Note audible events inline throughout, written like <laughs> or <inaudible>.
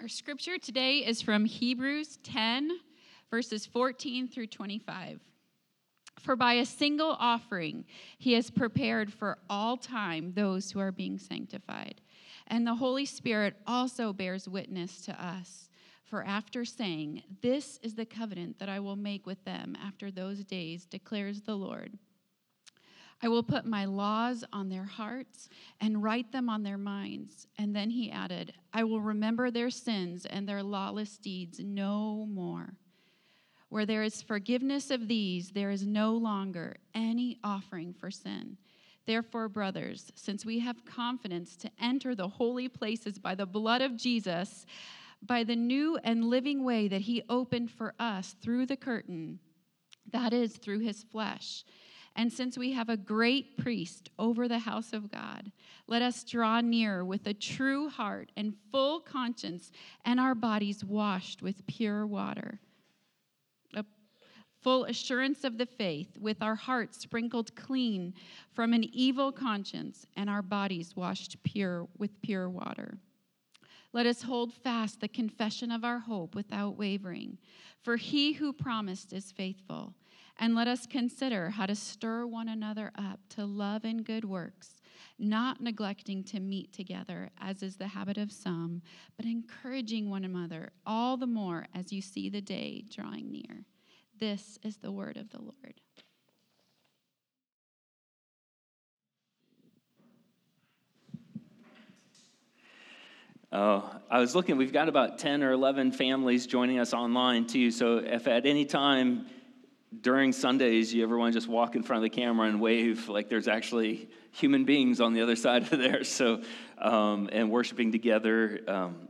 Our scripture today is from Hebrews 10, verses 14 through 25. For by a single offering he has prepared for all time those who are being sanctified. And the Holy Spirit also bears witness to us. For after saying, This is the covenant that I will make with them after those days, declares the Lord. I will put my laws on their hearts and write them on their minds. And then he added, I will remember their sins and their lawless deeds no more. Where there is forgiveness of these, there is no longer any offering for sin. Therefore, brothers, since we have confidence to enter the holy places by the blood of Jesus, by the new and living way that he opened for us through the curtain, that is, through his flesh. And since we have a great priest over the house of God, let us draw near with a true heart and full conscience, and our bodies washed with pure water A full assurance of the faith, with our hearts sprinkled clean from an evil conscience and our bodies washed pure with pure water. Let us hold fast the confession of our hope without wavering, for he who promised is faithful. And let us consider how to stir one another up to love and good works, not neglecting to meet together, as is the habit of some, but encouraging one another all the more as you see the day drawing near. This is the word of the Lord. Oh, I was looking, we've got about 10 or 11 families joining us online too. So if at any time during Sundays you ever want to just walk in front of the camera and wave, like there's actually human beings on the other <laughs> side of there. So, um, and worshiping together. Um,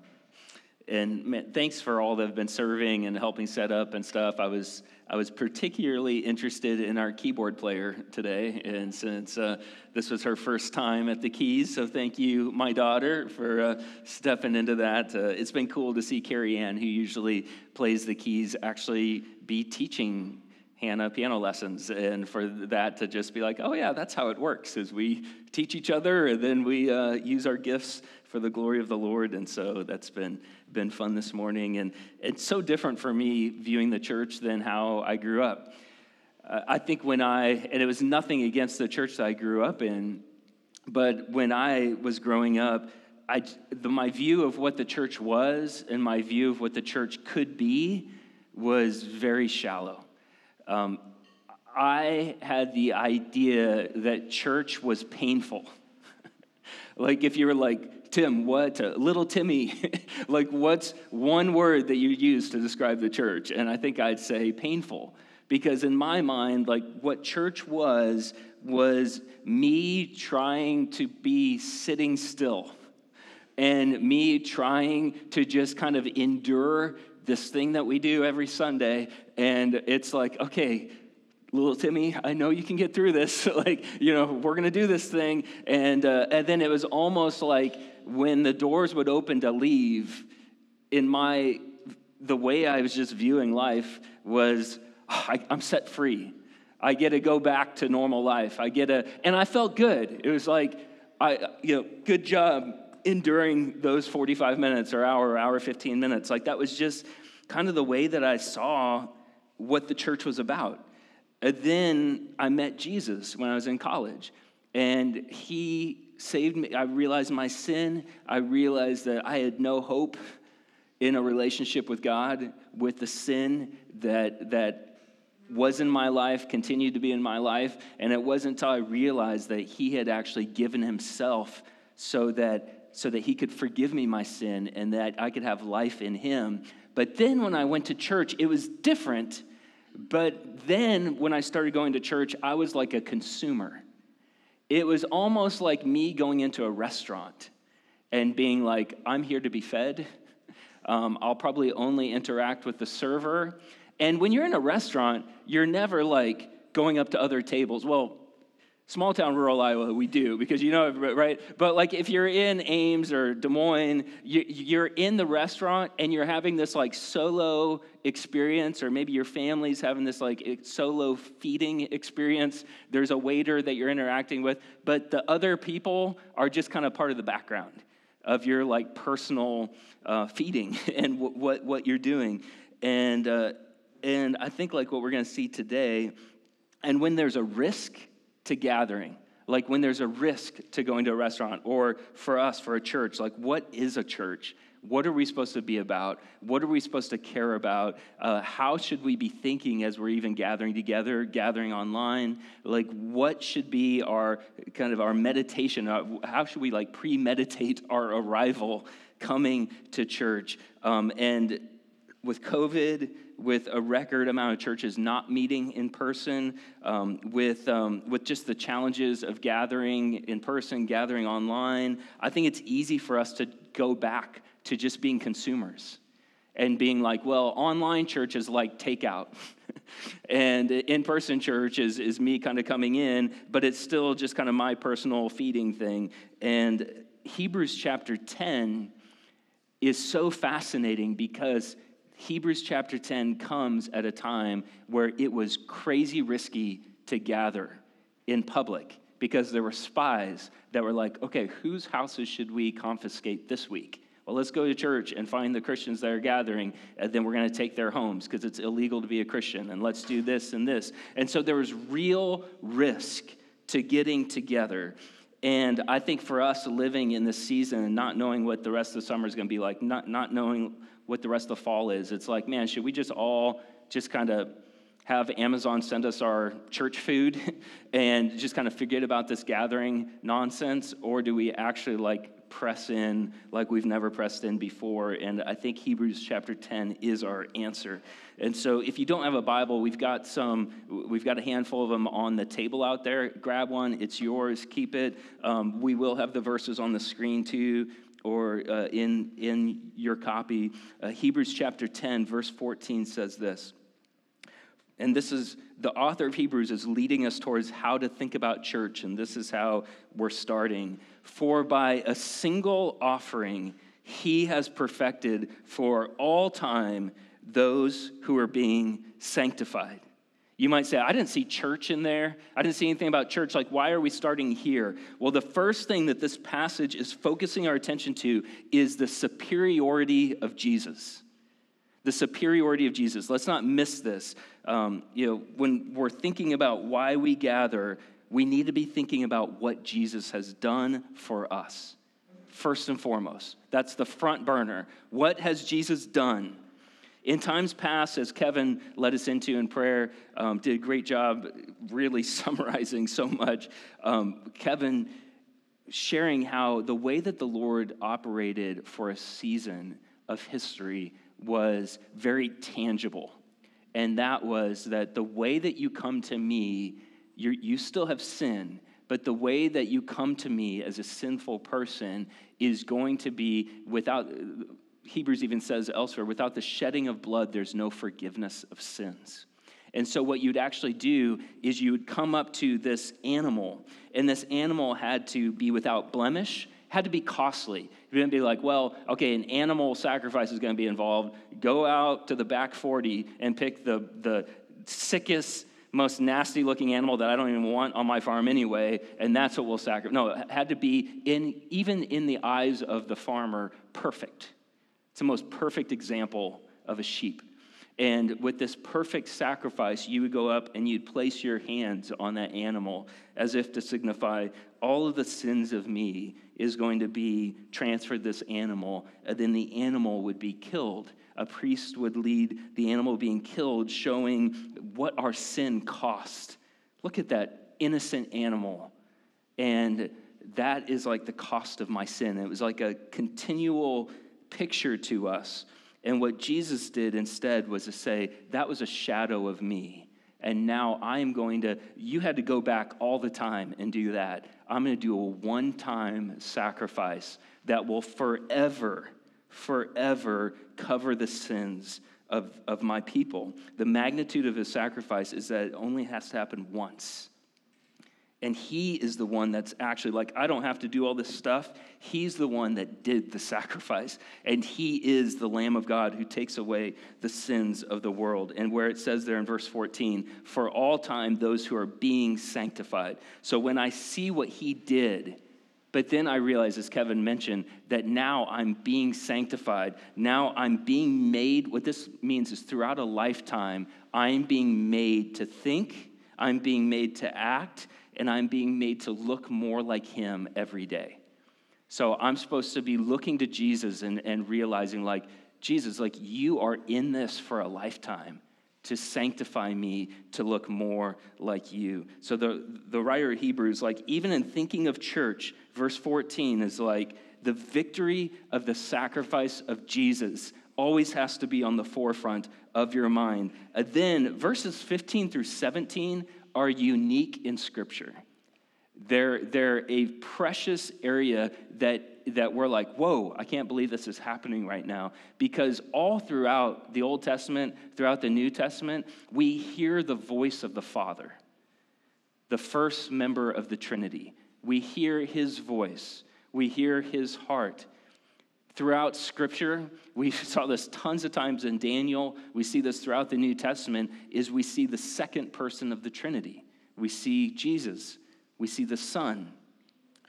and man, thanks for all that have been serving and helping set up and stuff. I was I was particularly interested in our keyboard player today, and since uh, this was her first time at the keys, so thank you, my daughter, for uh, stepping into that. Uh, it's been cool to see Carrie Ann, who usually plays the keys, actually be teaching Hannah piano lessons, and for that to just be like, oh yeah, that's how it works. Is we teach each other, and then we uh, use our gifts for the glory of the Lord. And so that's been been fun this morning. And it's so different for me viewing the church than how I grew up. Uh, I think when I, and it was nothing against the church that I grew up in, but when I was growing up, I, the, my view of what the church was and my view of what the church could be was very shallow. Um, I had the idea that church was painful. <laughs> like if you were like, Tim, what, uh, little Timmy, <laughs> like what's one word that you use to describe the church? And I think I'd say painful. Because in my mind, like what church was, was me trying to be sitting still and me trying to just kind of endure this thing that we do every Sunday. And it's like, okay, little Timmy, I know you can get through this. <laughs> like, you know, we're going to do this thing. And, uh, and then it was almost like when the doors would open to leave, in my, the way I was just viewing life was, oh, I, I'm set free. I get to go back to normal life. I get to, and I felt good. It was like, I, you know, good job enduring those 45 minutes or hour or hour 15 minutes. Like that was just kind of the way that I saw what the church was about. And then I met Jesus when I was in college, and he saved me. I realized my sin. I realized that I had no hope in a relationship with God, with the sin that that was in my life, continued to be in my life, and it wasn't until I realized that He had actually given Himself so that so that He could forgive me my sin and that I could have life in Him. But then when I went to church, it was different but then when I started going to church, I was like a consumer. It was almost like me going into a restaurant and being like, I'm here to be fed. Um, I'll probably only interact with the server. And when you're in a restaurant, you're never like going up to other tables. Well, Small town, rural Iowa, we do because you know, right? But like if you're in Ames or Des Moines, you're in the restaurant and you're having this like solo experience, or maybe your family's having this like solo feeding experience. There's a waiter that you're interacting with, but the other people are just kind of part of the background. of your like personal uh, feeding <laughs> and w- what, what you're doing. And, uh, and I think like what we're going to see today, and when there's a risk to gathering, like when there's a risk to going to a restaurant, or for us, for a church, like what is a church? What are we supposed to be about? What are we supposed to care about? Uh, how should we be thinking as we're even gathering together, gathering online? Like, what should be our kind of our meditation? Uh, how should we like premeditate our arrival coming to church? Um, and with COVID, with a record amount of churches not meeting in person, um, with, um, with just the challenges of gathering in person, gathering online, I think it's easy for us to go back to just being consumers and being like, well, online church is like takeout. <laughs> and in person church is, is me kind of coming in, but it's still just kind of my personal feeding thing. And Hebrews chapter 10 is so fascinating because Hebrews chapter 10 comes at a time where it was crazy risky to gather in public because there were spies that were like, okay, whose houses should we confiscate this week? Well, let's go to church and find the Christians that are gathering, and then we're going to take their homes because it's illegal to be a Christian, and let's do this and this. And so there was real risk to getting together. And I think for us living in this season and not knowing what the rest of the summer is going to be like, not, not knowing what the rest of the fall is. It's like, man, should we just all just kind of have Amazon send us our church food <laughs> and just kind of forget about this gathering nonsense? Or do we actually like press in like we've never pressed in before? And I think Hebrews chapter 10 is our answer. And so if you don't have a Bible, we've got some, we've got a handful of them on the table out there. Grab one, it's yours, keep it. Um, we will have the verses on the screen too or uh, in, in your copy, uh, Hebrews chapter 10, verse 14 says this. And this is the author of Hebrews is leading us towards how to think about church, and this is how we're starting. For by a single offering, he has perfected for all time those who are being sanctified. You might say, I didn't see church in there. I didn't see anything about church. Like, why are we starting here? Well, the first thing that this passage is focusing our attention to is the superiority of Jesus. The superiority of Jesus. Let's not miss this. Um, you know, when we're thinking about why we gather, we need to be thinking about what Jesus has done for us. First and foremost, that's the front burner. What has Jesus done? In times past, as Kevin led us into in prayer, um, did a great job really <laughs> summarizing so much. Um, Kevin sharing how the way that the Lord operated for a season of history was very tangible. And that was that the way that you come to me, you still have sin, but the way that you come to me as a sinful person is going to be without Hebrews even says elsewhere, without the shedding of blood, there's no forgiveness of sins. And so, what you'd actually do is you would come up to this animal, and this animal had to be without blemish, had to be costly. You wouldn't be like, well, okay, an animal sacrifice is going to be involved. Go out to the back 40 and pick the, the sickest, most nasty looking animal that I don't even want on my farm anyway, and that's what we'll sacrifice. No, it had to be, in, even in the eyes of the farmer, perfect. It's the most perfect example of a sheep. And with this perfect sacrifice, you would go up and you'd place your hands on that animal as if to signify all of the sins of me is going to be transferred this animal. And then the animal would be killed. A priest would lead the animal being killed, showing what our sin cost. Look at that innocent animal. And that is like the cost of my sin. It was like a continual picture to us. And what Jesus did instead was to say, that was a shadow of me. And now I am going to, you had to go back all the time and do that. I'm going to do a one time sacrifice that will forever, forever cover the sins of, of my people. The magnitude of his sacrifice is that it only has to happen once. And he is the one that's actually like, I don't have to do all this stuff. He's the one that did the sacrifice. And he is the Lamb of God who takes away the sins of the world. And where it says there in verse 14, for all time, those who are being sanctified. So when I see what he did, But then I realize, as Kevin mentioned, that now I'm being sanctified. Now I'm being made. What this means is throughout a lifetime, I'm being made to think, I'm being made to act, and I'm being made to look more like Him every day. So I'm supposed to be looking to Jesus and, and realizing, like, Jesus, like, you are in this for a lifetime to sanctify me to look more like you. So the, the writer of Hebrews, like, even in thinking of church, verse 14 is like, the victory of the sacrifice of Jesus always has to be on the forefront of your mind. And then verses 15 through 17 are unique in Scripture. They're, they're a precious area that, that we're like, whoa, I can't believe this is happening right now. Because all throughout the Old Testament, throughout the New Testament, we hear the voice of the Father, the first member of the Trinity. We hear his voice, we hear his heart. Throughout Scripture, we <laughs> saw this tons of times in Daniel. We see this throughout the New Testament. Is we see the second person of the Trinity. We see Jesus we see the Son.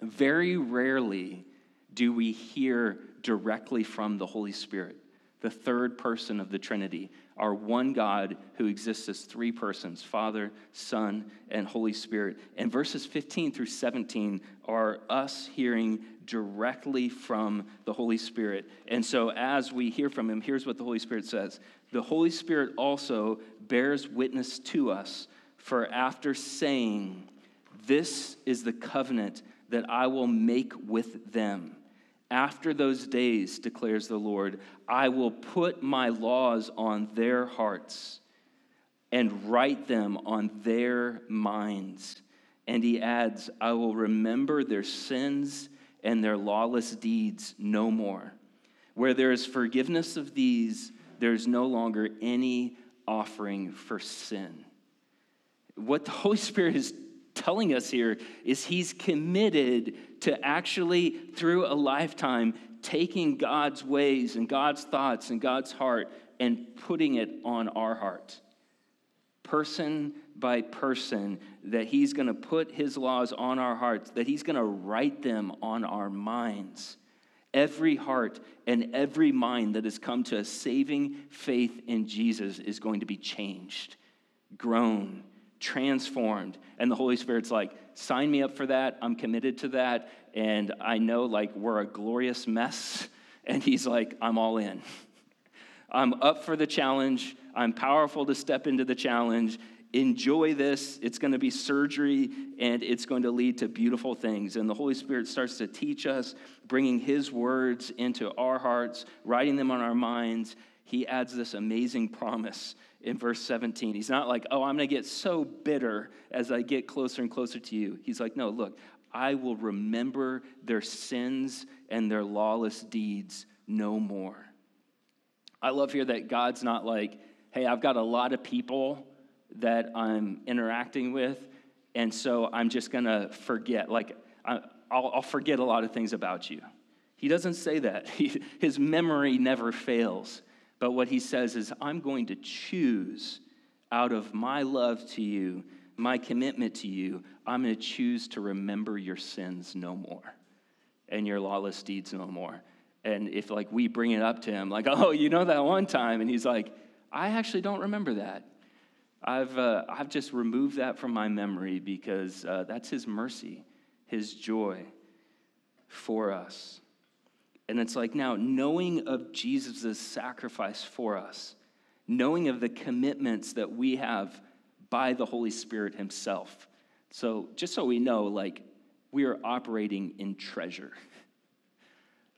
Very rarely do we hear directly from the Holy Spirit, the third person of the Trinity, our one God who exists as three persons Father, Son, and Holy Spirit. And verses 15 through 17 are us hearing directly from the Holy Spirit. And so as we hear from him, here's what the Holy Spirit says The Holy Spirit also bears witness to us, for after saying, this is the covenant that I will make with them. After those days, declares the Lord, I will put my laws on their hearts and write them on their minds. And he adds, I will remember their sins and their lawless deeds no more. Where there is forgiveness of these, there is no longer any offering for sin. What the Holy <laughs> Spirit is telling us here is he's committed to actually, through a lifetime, taking God's ways and God's thoughts and God's heart and putting it on our heart. Person by person, that he's going to put his laws on our hearts, that he's going to write them on our minds. Every heart and every mind that has come to a saving faith in Jesus is going to be changed, grown, transformed. And the Holy Spirit's like, sign me up for that. I'm committed to that. And I know like we're a glorious mess. <laughs> And he's like, I'm all in. <laughs> I'm up for the challenge. I'm powerful to step into the challenge. Enjoy this. It's going to be surgery and it's going to lead to beautiful things. And the Holy Spirit starts to teach us, bringing His words into our hearts, writing them on our minds. He adds this amazing promise in verse 17. He's not like, oh, I'm going to get so bitter as I get closer and closer to you. He's like, no, look, I will remember their sins and their lawless deeds no more. I love here that God's not like, hey, I've got a lot of people that I'm interacting with, and so I'm just going to forget. Like, I'll, forget a lot of things about you. He doesn't say that. <laughs> His memory never fails. But what he says is, I'm going to choose out of my love to you, my commitment to you, I'm going to choose to remember your sins no more and your lawless deeds no more. And if like we bring it up to him, like, <laughs> oh, you know that one time, and he's like, I actually don't remember that. I've, uh, I've just removed that from my memory because uh, that's his mercy, his joy for us. And it's like now, knowing of Jesus' sacrifice for us, knowing of the commitments that we have by the Holy Spirit Himself. So, just so we know, like, we are operating in treasure. <laughs>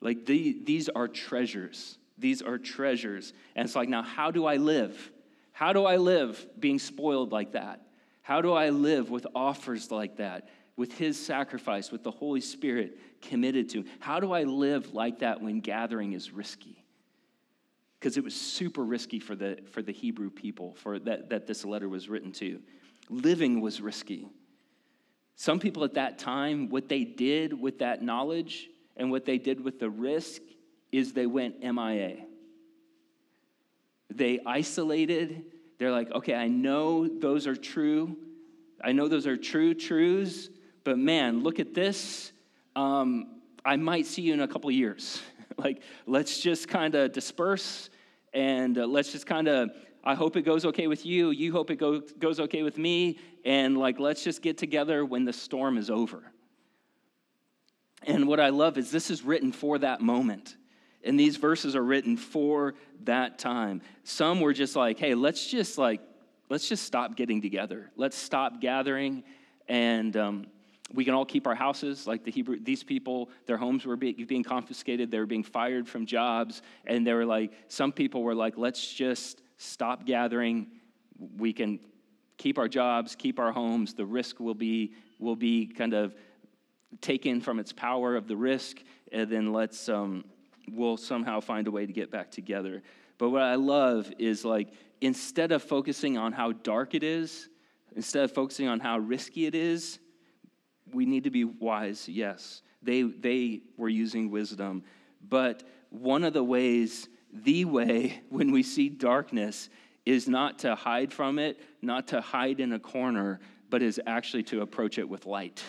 Like, the, these are treasures. These are treasures. And it's like, now, how do I live? How do I live being spoiled like that? How do I live with offers like that? With his sacrifice, with the Holy Spirit committed to. him? How do I live like that when gathering is risky? Because it was super risky for the, for the Hebrew people for that, that this letter was written to. Living was risky. Some people at that time, what they did with that knowledge and what they did with the risk is they went MIA. They isolated. They're like, okay, I know those are true. I know those are true truths, but man, look at this. um, I might see you in a couple years. <laughs> like, let's just kind of disperse and uh, let's just kind of, I hope it goes okay with you. You hope it go, goes okay with me. And like, let's just get together when the storm is over. And what I love is this is written for that moment. And these verses are written for that time. Some were just like, hey, let's just like, let's just stop getting together. Let's stop gathering and um, we can all keep our houses like the hebrew these people their homes were being confiscated they were being fired from jobs and they were like some people were like let's just stop gathering. We can keep our jobs keep our homes. The risk will be will be kind of taken from its power of the risk and then let's um, we'll somehow find a way to get back together. But what i love is like instead of focusing on how dark it is instead of focusing on how risky it is we need to be wise, yes. They, they were using wisdom. But one of the ways, the way, <laughs> when we see darkness, is not to hide from it, not to hide in a corner, but is actually to approach it with light.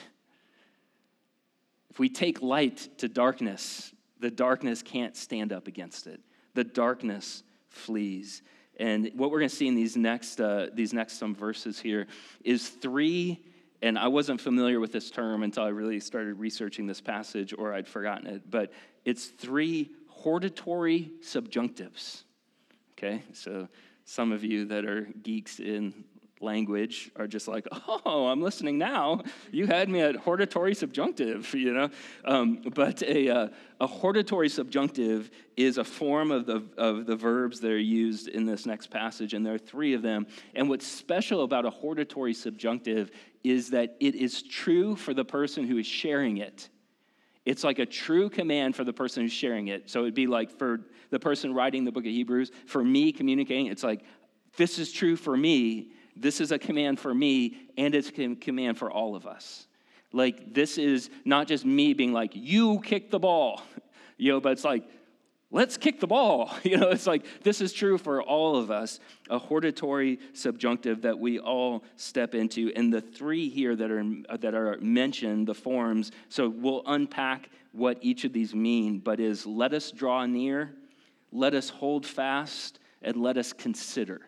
If we take light to darkness, the darkness can't stand up against it. The darkness flees. And what we're going to see in these next, uh, these next some verses here is three and I wasn't familiar with this term until I really started researching this passage, or I'd forgotten it, but it's three hortatory subjunctives. Okay, so some of you that are geeks in language are just like, <laughs> oh, I'm listening now. You had me at hortatory subjunctive, <laughs> you know? Um, but a, uh, a hortatory subjunctive is a form of the, of the verbs that are used in this next passage, and there are three of them. And what's special about a hortatory subjunctive is that it is true for the person who is sharing it. It's like a true command for the person who's sharing it. So it'd be like for the person writing the book of Hebrews, for me communicating, it's like, this is true for me this is a command for me, and it's a command for all of us. Like, this is not just me being like, you kick the ball, <laughs> you know, but it's like, let's kick the ball. <laughs> You know, it's like this is true for all of us, a hortatory subjunctive that we all step into. And the three here that are that are mentioned, the forms, so we'll unpack what each of these mean, but is let us draw near, let us hold fast, and let us consider.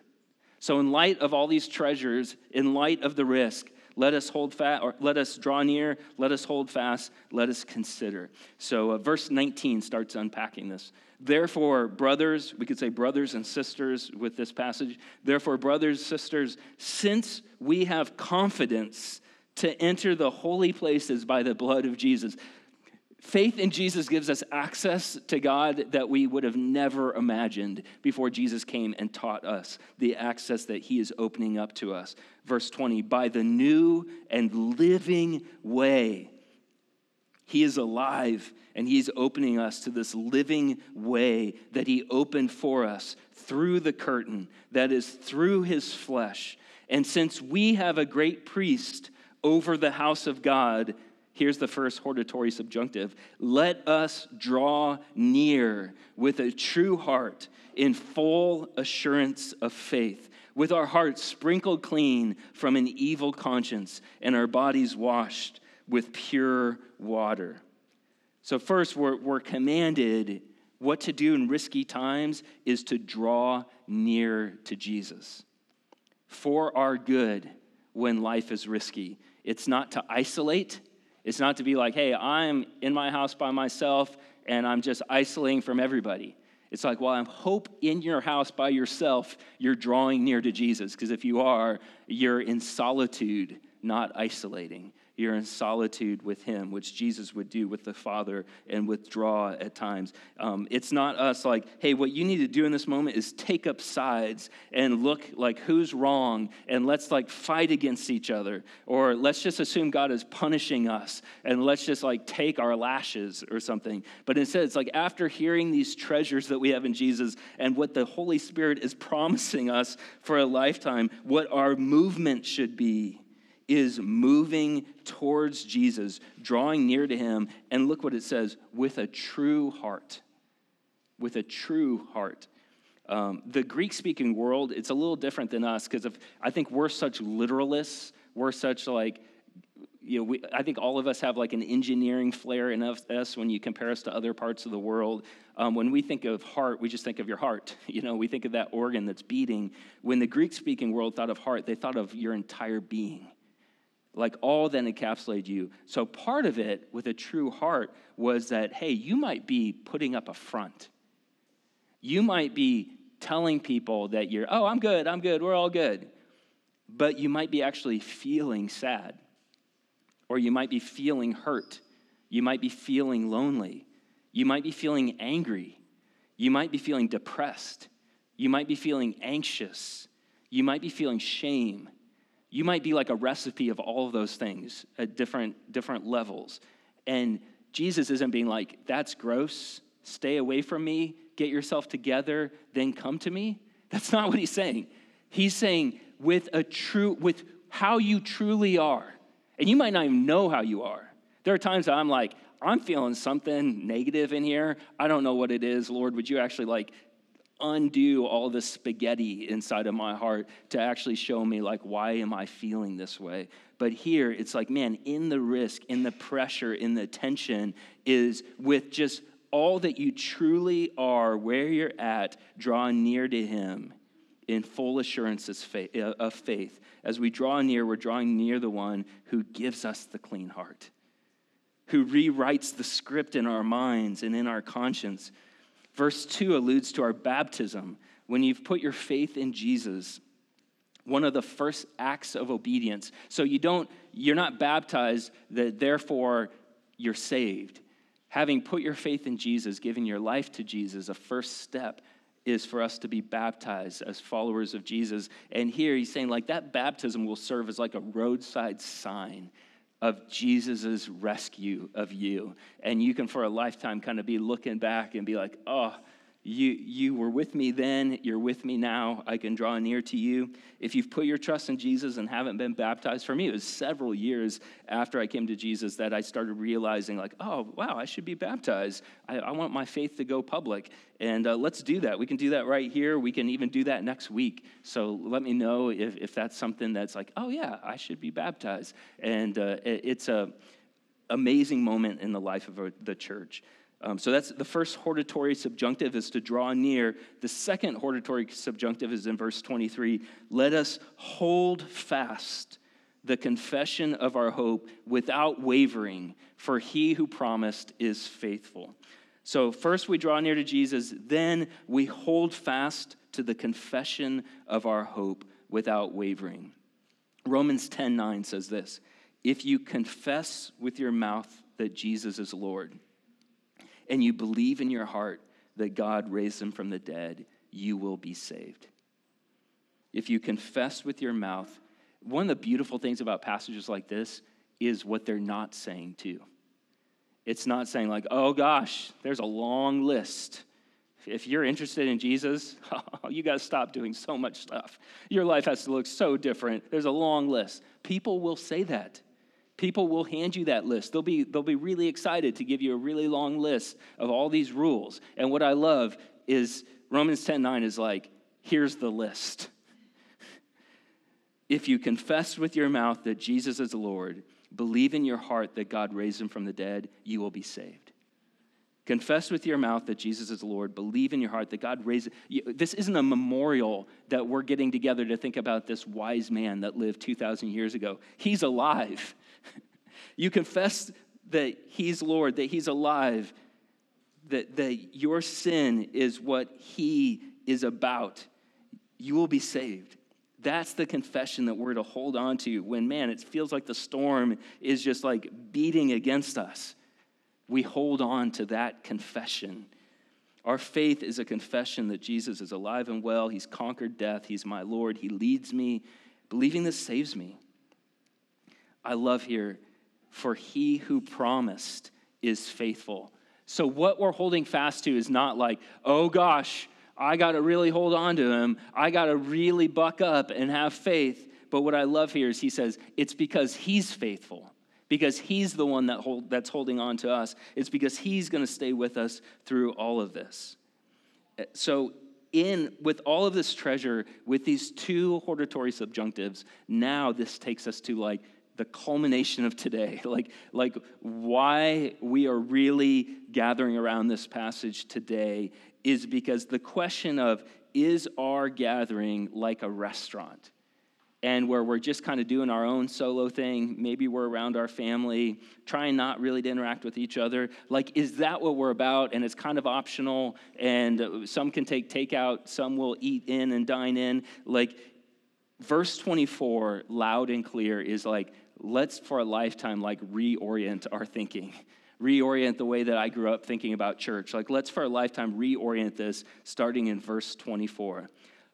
So, in light of all these treasures, in light of the risk, let us hold fast, or let us draw near, let us hold fast, let us consider. So, uh, verse 19 starts unpacking this. Therefore, brothers, we could say brothers and sisters with this passage. Therefore, brothers, sisters, since we have confidence to enter the holy places by the blood of Jesus, Faith in Jesus gives us access to God that we would have never imagined before Jesus came and taught us the access that he is opening up to us. Verse 20, by the new and living way. He is alive and he's opening us to this living way that he opened for us through the curtain, that is through his flesh. And since we have a great priest over the house of God, Here's the first hortatory subjunctive. Let us draw near with a true heart in full assurance of faith, with our hearts sprinkled clean from an evil conscience and our bodies washed with pure water. So, first, we're, we're commanded what to do in risky times is to draw near to Jesus for our good when life is risky. It's not to isolate it's not to be like, hey, I'm in my house by myself and I'm just isolating from everybody. It's like, well, I'm hope in your house by yourself, you're drawing near to Jesus. Because if you are, you're in solitude, not isolating. You're in solitude with Him, which Jesus would do with the Father and withdraw at times. Um, it's not us like, hey, what you need to do in this moment is take up sides and look like who's wrong and let's like fight against each other. Or let's just assume God is punishing us and let's just like take our lashes or something. But instead, it's like after hearing these treasures that we have in Jesus and what the Holy Spirit is promising us for a lifetime, what our movement should be is moving towards Jesus, drawing near to him. And look what it says with a true heart. With a true heart. Um, the Greek speaking world, it's a little different than us because I think we're such literalists. We're such like, you know, we, I think all of us have like an engineering flair in us when you compare us to other parts of the world. Um, when we think of heart, we just think of your heart. <laughs> You know, we think of that organ that's beating. When the Greek speaking world thought of heart, they thought of your entire being, like all that encapsulated you. So part of it with a true heart was that, hey, you might be putting up a front. You might be telling people that you're, oh, I'm good, I'm good, we're all good. But you might be actually feeling sad or you might be feeling hurt. You might be feeling lonely. You might be feeling angry. You might be feeling depressed. You might be feeling anxious. You might be feeling shame. You might be like a recipe of all of those things at different, different levels. And Jesus isn't being like, that's gross, stay away from me, get yourself together, then come to me. That's not what he's saying. He's saying, with a true, with how you truly are, and you might not even know how you are. There are times I'm like, I'm feeling something negative in here. I don't know what it is. Lord, would you actually like undo all the spaghetti inside of my heart to actually show me like why am I feeling this way? But here it's like, man, in the risk, in the pressure, in the tension is with just all that you truly are, where you're at, draw near to him in full assurance of uh, faith. As we draw near, we're drawing near the one who gives us the clean heart, who rewrites the script in our minds and in our conscience. Verse 2 alludes to our baptism. When you've put your faith in Jesus, one of the first acts of obedience. So you don't, you're not baptized that therefore you're saved. Having put your faith in Jesus, giving your life to Jesus, a first step is for us to be baptized as followers of Jesus. And here he's saying, like, that baptism will serve as like a roadside sign of Jesus' rescue of you. And you can, for a lifetime, kind of be looking back and be like, oh, you, you were with me then, you're with me now. I can draw near to you. If you've put your trust in Jesus and haven't been baptized, for me, it was several years after I came to Jesus that I started realizing, like, oh, wow, I should be baptized. I, I want my faith to go public. And uh, let's do that. We can do that right here. We can even do that next week. So let me know if, if that's something that's like, oh, yeah, I should be baptized. And uh, it, it's a amazing moment in the life of the church. Um, so that's the first hortatory subjunctive is to draw near. The second hortatory subjunctive is in verse 23 let us hold fast the confession of our hope without wavering, for he who promised is faithful. So, first we draw near to Jesus, then we hold fast to the confession of our hope without wavering. Romans 10 9 says this If you confess with your mouth that Jesus is Lord, and you believe in your heart that God raised him from the dead, you will be saved. If you confess with your mouth, one of the beautiful things about passages like this is what they're not saying too. It's not saying, like, oh gosh, there's a long list. If you're interested in Jesus, <laughs> you got to stop doing so much stuff. Your life has to look so different. There's a long list. People will say that. People will hand you that list. They'll be, they'll be really excited to give you a really long list of all these rules. And what I love is Romans 10 9 is like, here's the list. If you confess with your mouth that Jesus is Lord, believe in your heart that God raised him from the dead, you will be saved. Confess with your mouth that Jesus is Lord. Believe in your heart that God raised. This isn't a memorial that we're getting together to think about this wise man that lived 2,000 years ago. He's alive. You confess that He's Lord, that He's alive, that, that your sin is what He is about. You will be saved. That's the confession that we're to hold on to when, man, it feels like the storm is just like beating against us. We hold on to that confession. Our faith is a confession that Jesus is alive and well. He's conquered death. He's my Lord. He leads me. Believing this saves me. I love here for he who promised is faithful. So, what we're holding fast to is not like, oh gosh, I got to really hold on to him. I got to really buck up and have faith. But what I love here is he says, it's because he's faithful, because he's the one that hold, that's holding on to us. It's because he's going to stay with us through all of this. Eh, so, in with all of this treasure, with these two hortatory subjunctives, now this takes us to like the culmination of today, <laughs> like, like why we are really gathering around this passage today is because the question of is our gathering like a restaurant? And where we're just kind of doing our own solo thing, maybe we're around our family, trying not really to interact with each other. Like, is that what we're about? And it's kind of optional, and some can take takeout, some will eat in and dine in. Like, verse 24, loud and clear, is like, let's for a lifetime like reorient our thinking reorient the way that i grew up thinking about church like let's for a lifetime reorient this starting in verse 24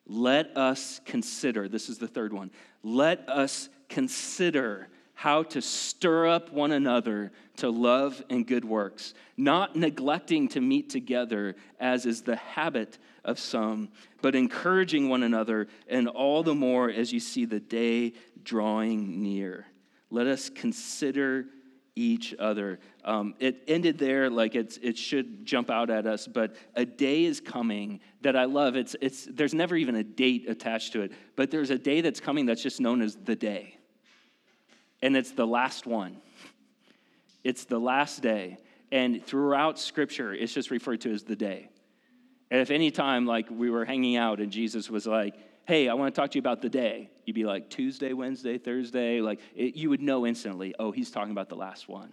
let us consider this is the third one let us consider how to stir up one another to love and good works, not neglecting to meet together, as is the habit of some, but encouraging one another, and all the more as you see the day drawing near. Let us consider each other. Um, it ended there like it's, it should jump out at us, but a day is coming that I love. It's, it's, there's never even a date attached to it, but there's a day that's coming that's just known as the day. And it's the last one. It's the last day. And throughout Scripture, it's just referred to as the day. And if any time, like we were hanging out and Jesus was like, hey, I want to talk to you about the day. You'd be like, Tuesday, Wednesday, Thursday. Like, it, you would know instantly, oh, he's talking about the last one.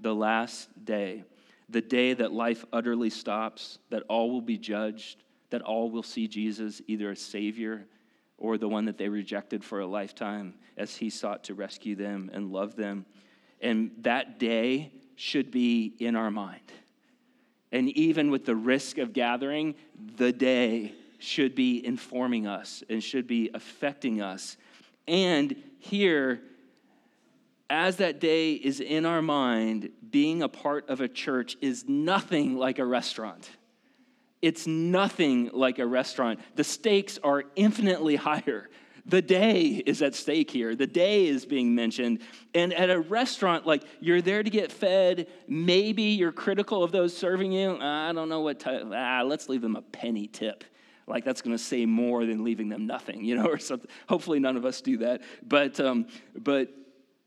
The last day. The day that life utterly stops, that all will be judged, that all will see Jesus either as Savior or the one that they rejected for a lifetime as he sought to rescue them and love them. And that day should be in our mind. And even with the risk of gathering, the day should be informing us and should be affecting us. And here, as that day is in our mind, being a part of a church is nothing like a restaurant. It's nothing like a restaurant. The stakes are infinitely higher. The day is at stake here. The day is being mentioned. And at a restaurant, like you're there to get fed. Maybe you're critical of those serving you. I don't know what type. Ah, let's leave them a penny tip like that's going to say more than leaving them nothing, you know, <laughs> or something. Hopefully, none of us do that. But, um, but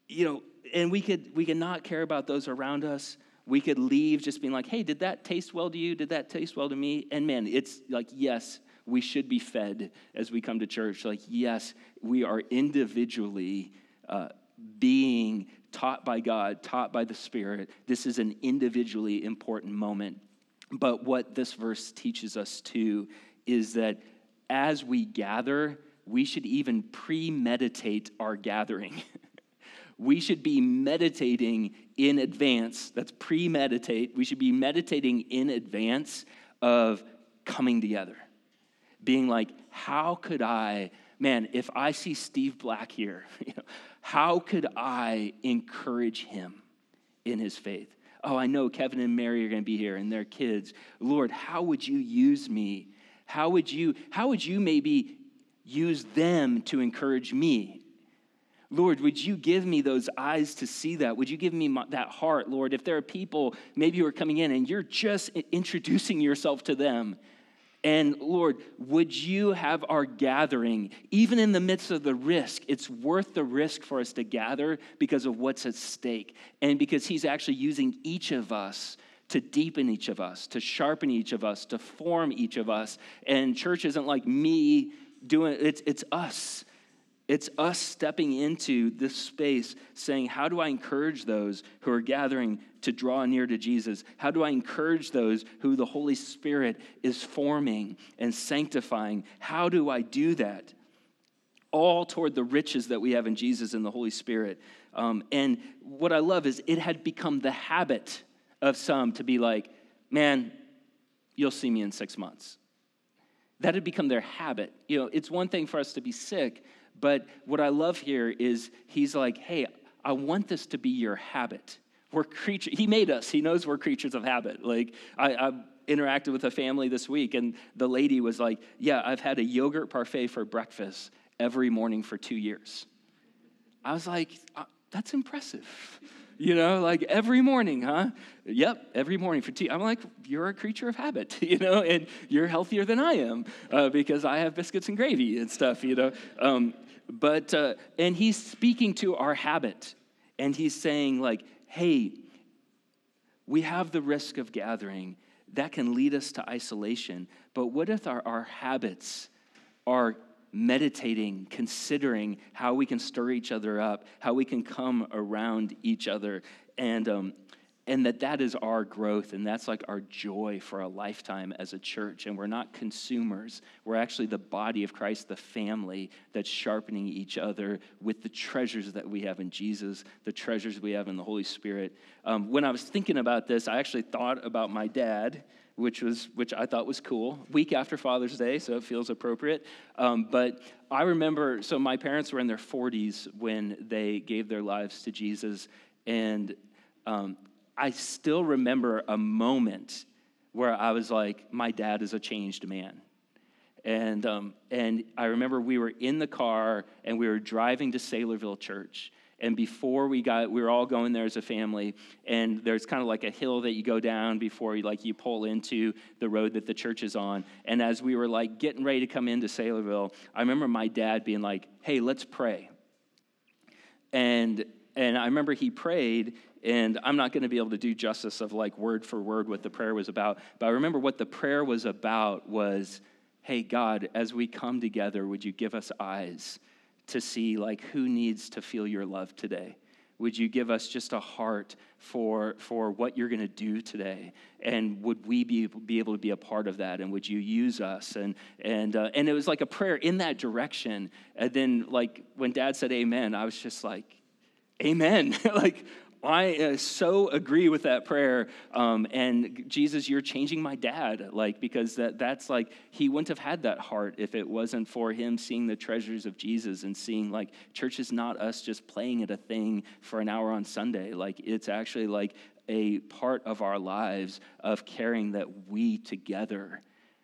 you know, and we could we could not care about those around us. We could leave just being like, "Hey, did that taste well to you? Did that taste well to me?" And man, it's like, yes, we should be fed as we come to church. Like, yes, we are individually uh, being taught by God, taught by the Spirit. This is an individually important moment. But what this verse teaches us too is that as we gather, we should even premeditate our gathering. <laughs> we should be meditating in advance. That's premeditate. We should be meditating in advance of coming together. Being like, how could I, man, if I see Steve Black here, <laughs> how could I encourage him in his faith? Oh, I know Kevin and Mary are going to be here and their kids. Lord, how would you use me how would you, how would you maybe use them to encourage me? Lord, would you give me those eyes to see that? Would you give me my, that heart, Lord? If there are people maybe who are coming in and you're just introducing yourself to them, and Lord, would you have our gathering, even in the midst of the risk? It's worth the risk for us to gather because of what's at stake and because He's actually using each of us to deepen each of us, to sharpen each of us, to form each of us. And church isn't like me doing it's it's us. It's us stepping into this space saying, How do I encourage those who are gathering to draw near to Jesus? How do I encourage those who the Holy Spirit is forming and sanctifying? How do I do that? All toward the riches that we have in Jesus and the Holy Spirit. Um, and what I love is it had become the habit of some to be like, man, you'll see me in six months. That had become their habit. You know, it's one thing for us to be sick, but what I love here is he's like, hey, I want this to be your habit. We're creatures, he made us. He knows we're creatures of habit. Like, I, I interacted with a family this week, and the lady was like, yeah, I've had a yogurt parfait for breakfast every morning for two years. I was like, uh, that's impressive You know, like every morning, huh? Yep, every morning for tea. I'm like, you're a creature of habit, <laughs> you know, and you're healthier than I am uh, because I have biscuits and gravy and stuff, you know. Um, but, uh, and he's speaking to our habit, and he's saying, like, hey, we have the risk of gathering. That can lead us to isolation. But what if our, our habits are meditating, considering how we can stir each other up, how we can come around each other, and um, and that that is our growth and that's like our joy for a lifetime as a church. And we're not consumers. We're actually the body of christ the family that's sharpening each other with the treasures that we have in jesus the treasures we have in the holy spirit. Um, when i was thinking about this i actually thought about my dad which was which I thought was cool. Week after Father's Day, so it feels appropriate. Um, but I remember, so my parents were in their 40s when they gave their lives to Jesus, and um, I still remember a moment where I was like, my dad is a changed man. And, um, and I remember we were in the car and we were driving to Saylorville Church. And before we got, we were all going there as a family. And there's kind of like a hill that you go down before you, like, you pull into the road that the church is on. And as we were like getting ready to come into Saylorville, I remember my dad being like, hey, let's pray. And, and I remember he prayed and I'm not going to be able to do justice of like word for word what the prayer was about, but I remember what the prayer was about was, hey, God, as we come together, would you give us eyes to see like who needs to feel your love today? Would you give us just a heart for, for what you're going to do today? And would we be, be able to be a part of that? And would you use us? And, and, uh, and it was like a prayer in that direction. And then, like, when dad said amen, I was just like, amen. <laughs> like, I uh, so agree with that prayer. Um, and Jesus, you're changing my dad, like, because that, that's like, he wouldn't have had that heart if it wasn't for him seeing the treasures of Jesus and seeing, like, church is not us just playing at a thing for an hour on Sunday. Like, it's actually like a part of our lives of caring that we together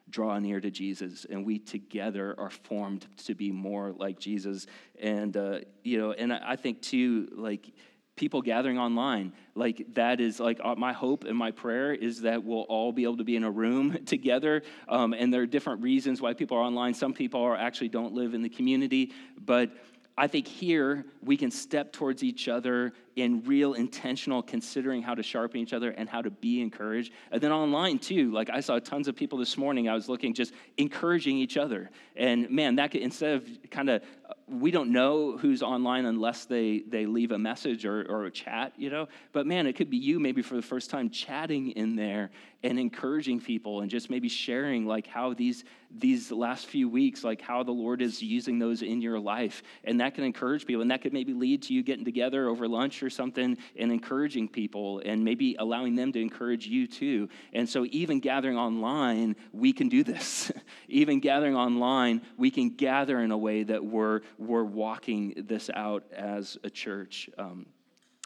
draw near to Jesus, and we together are formed to be more like Jesus. And uh, you know, and I think too, like people gathering online like that is like uh, my hope and my prayer is that we'll all be able to be in a room <laughs> together um, and there are different reasons why people are online. Some people are actually don't live in the community but I think here we can step towards each other in real intentional considering how to sharpen each other and how to be encouraged. And then online too, like I saw tons of people this morning, I was looking just encouraging each other. And man, that could, instead of kind of, we don't know who's online unless they, they leave a message or, or a chat, you know? But man, it could be you maybe for the first time chatting in there and encouraging people and just maybe sharing like how these, these last few weeks, like how the Lord is using those in your life. And that can encourage people. And that could maybe lead to you getting together over lunch or something and encouraging people and maybe allowing them to encourage you too. And so, even gathering online, we can do this. <laughs> even gathering online, we can gather in a way that we're, we're walking this out as a church. Um,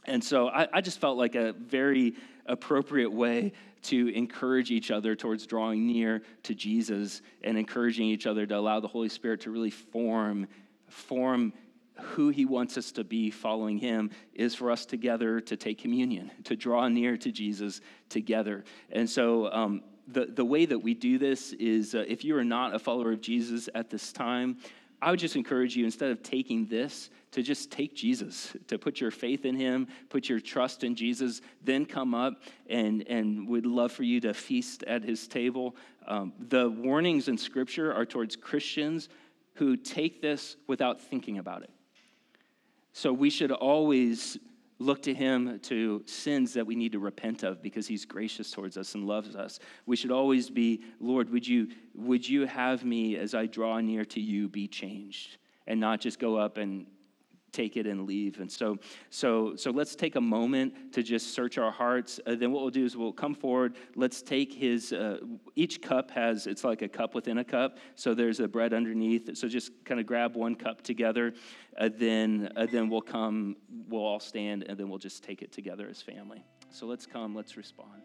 and so I, I, just felt like a very appropriate way to encourage each other towards drawing near to Jesus and encouraging each other to allow the Holy Spirit to really form, form who he wants us to be following him is for us together to take communion, to draw near to Jesus together. And so, um, the, the way that we do this is uh, if you are not a follower of Jesus at this time, I would just encourage you instead of taking this, to just take Jesus, to put your faith in him, put your trust in Jesus, then come up and, and would love for you to feast at his table. Um, the warnings in Scripture are towards Christians who take this without thinking about it. So we should always look to him to sins that we need to repent of because he's gracious towards us and loves us. We should always be, Lord, would you, would you have me as I draw near to you be changed and not just go up and take it and leave. And so, so, so let's take a moment to just search our hearts. Uh, then what we'll do is we'll come forward. Let's take his. Uh, each cup has it's like a cup within a cup. So there's a bread underneath. So just kind of grab one cup together. Uh, then, uh, then we'll come. We'll all stand, and then we'll just take it together as family. So let's come. Let's respond.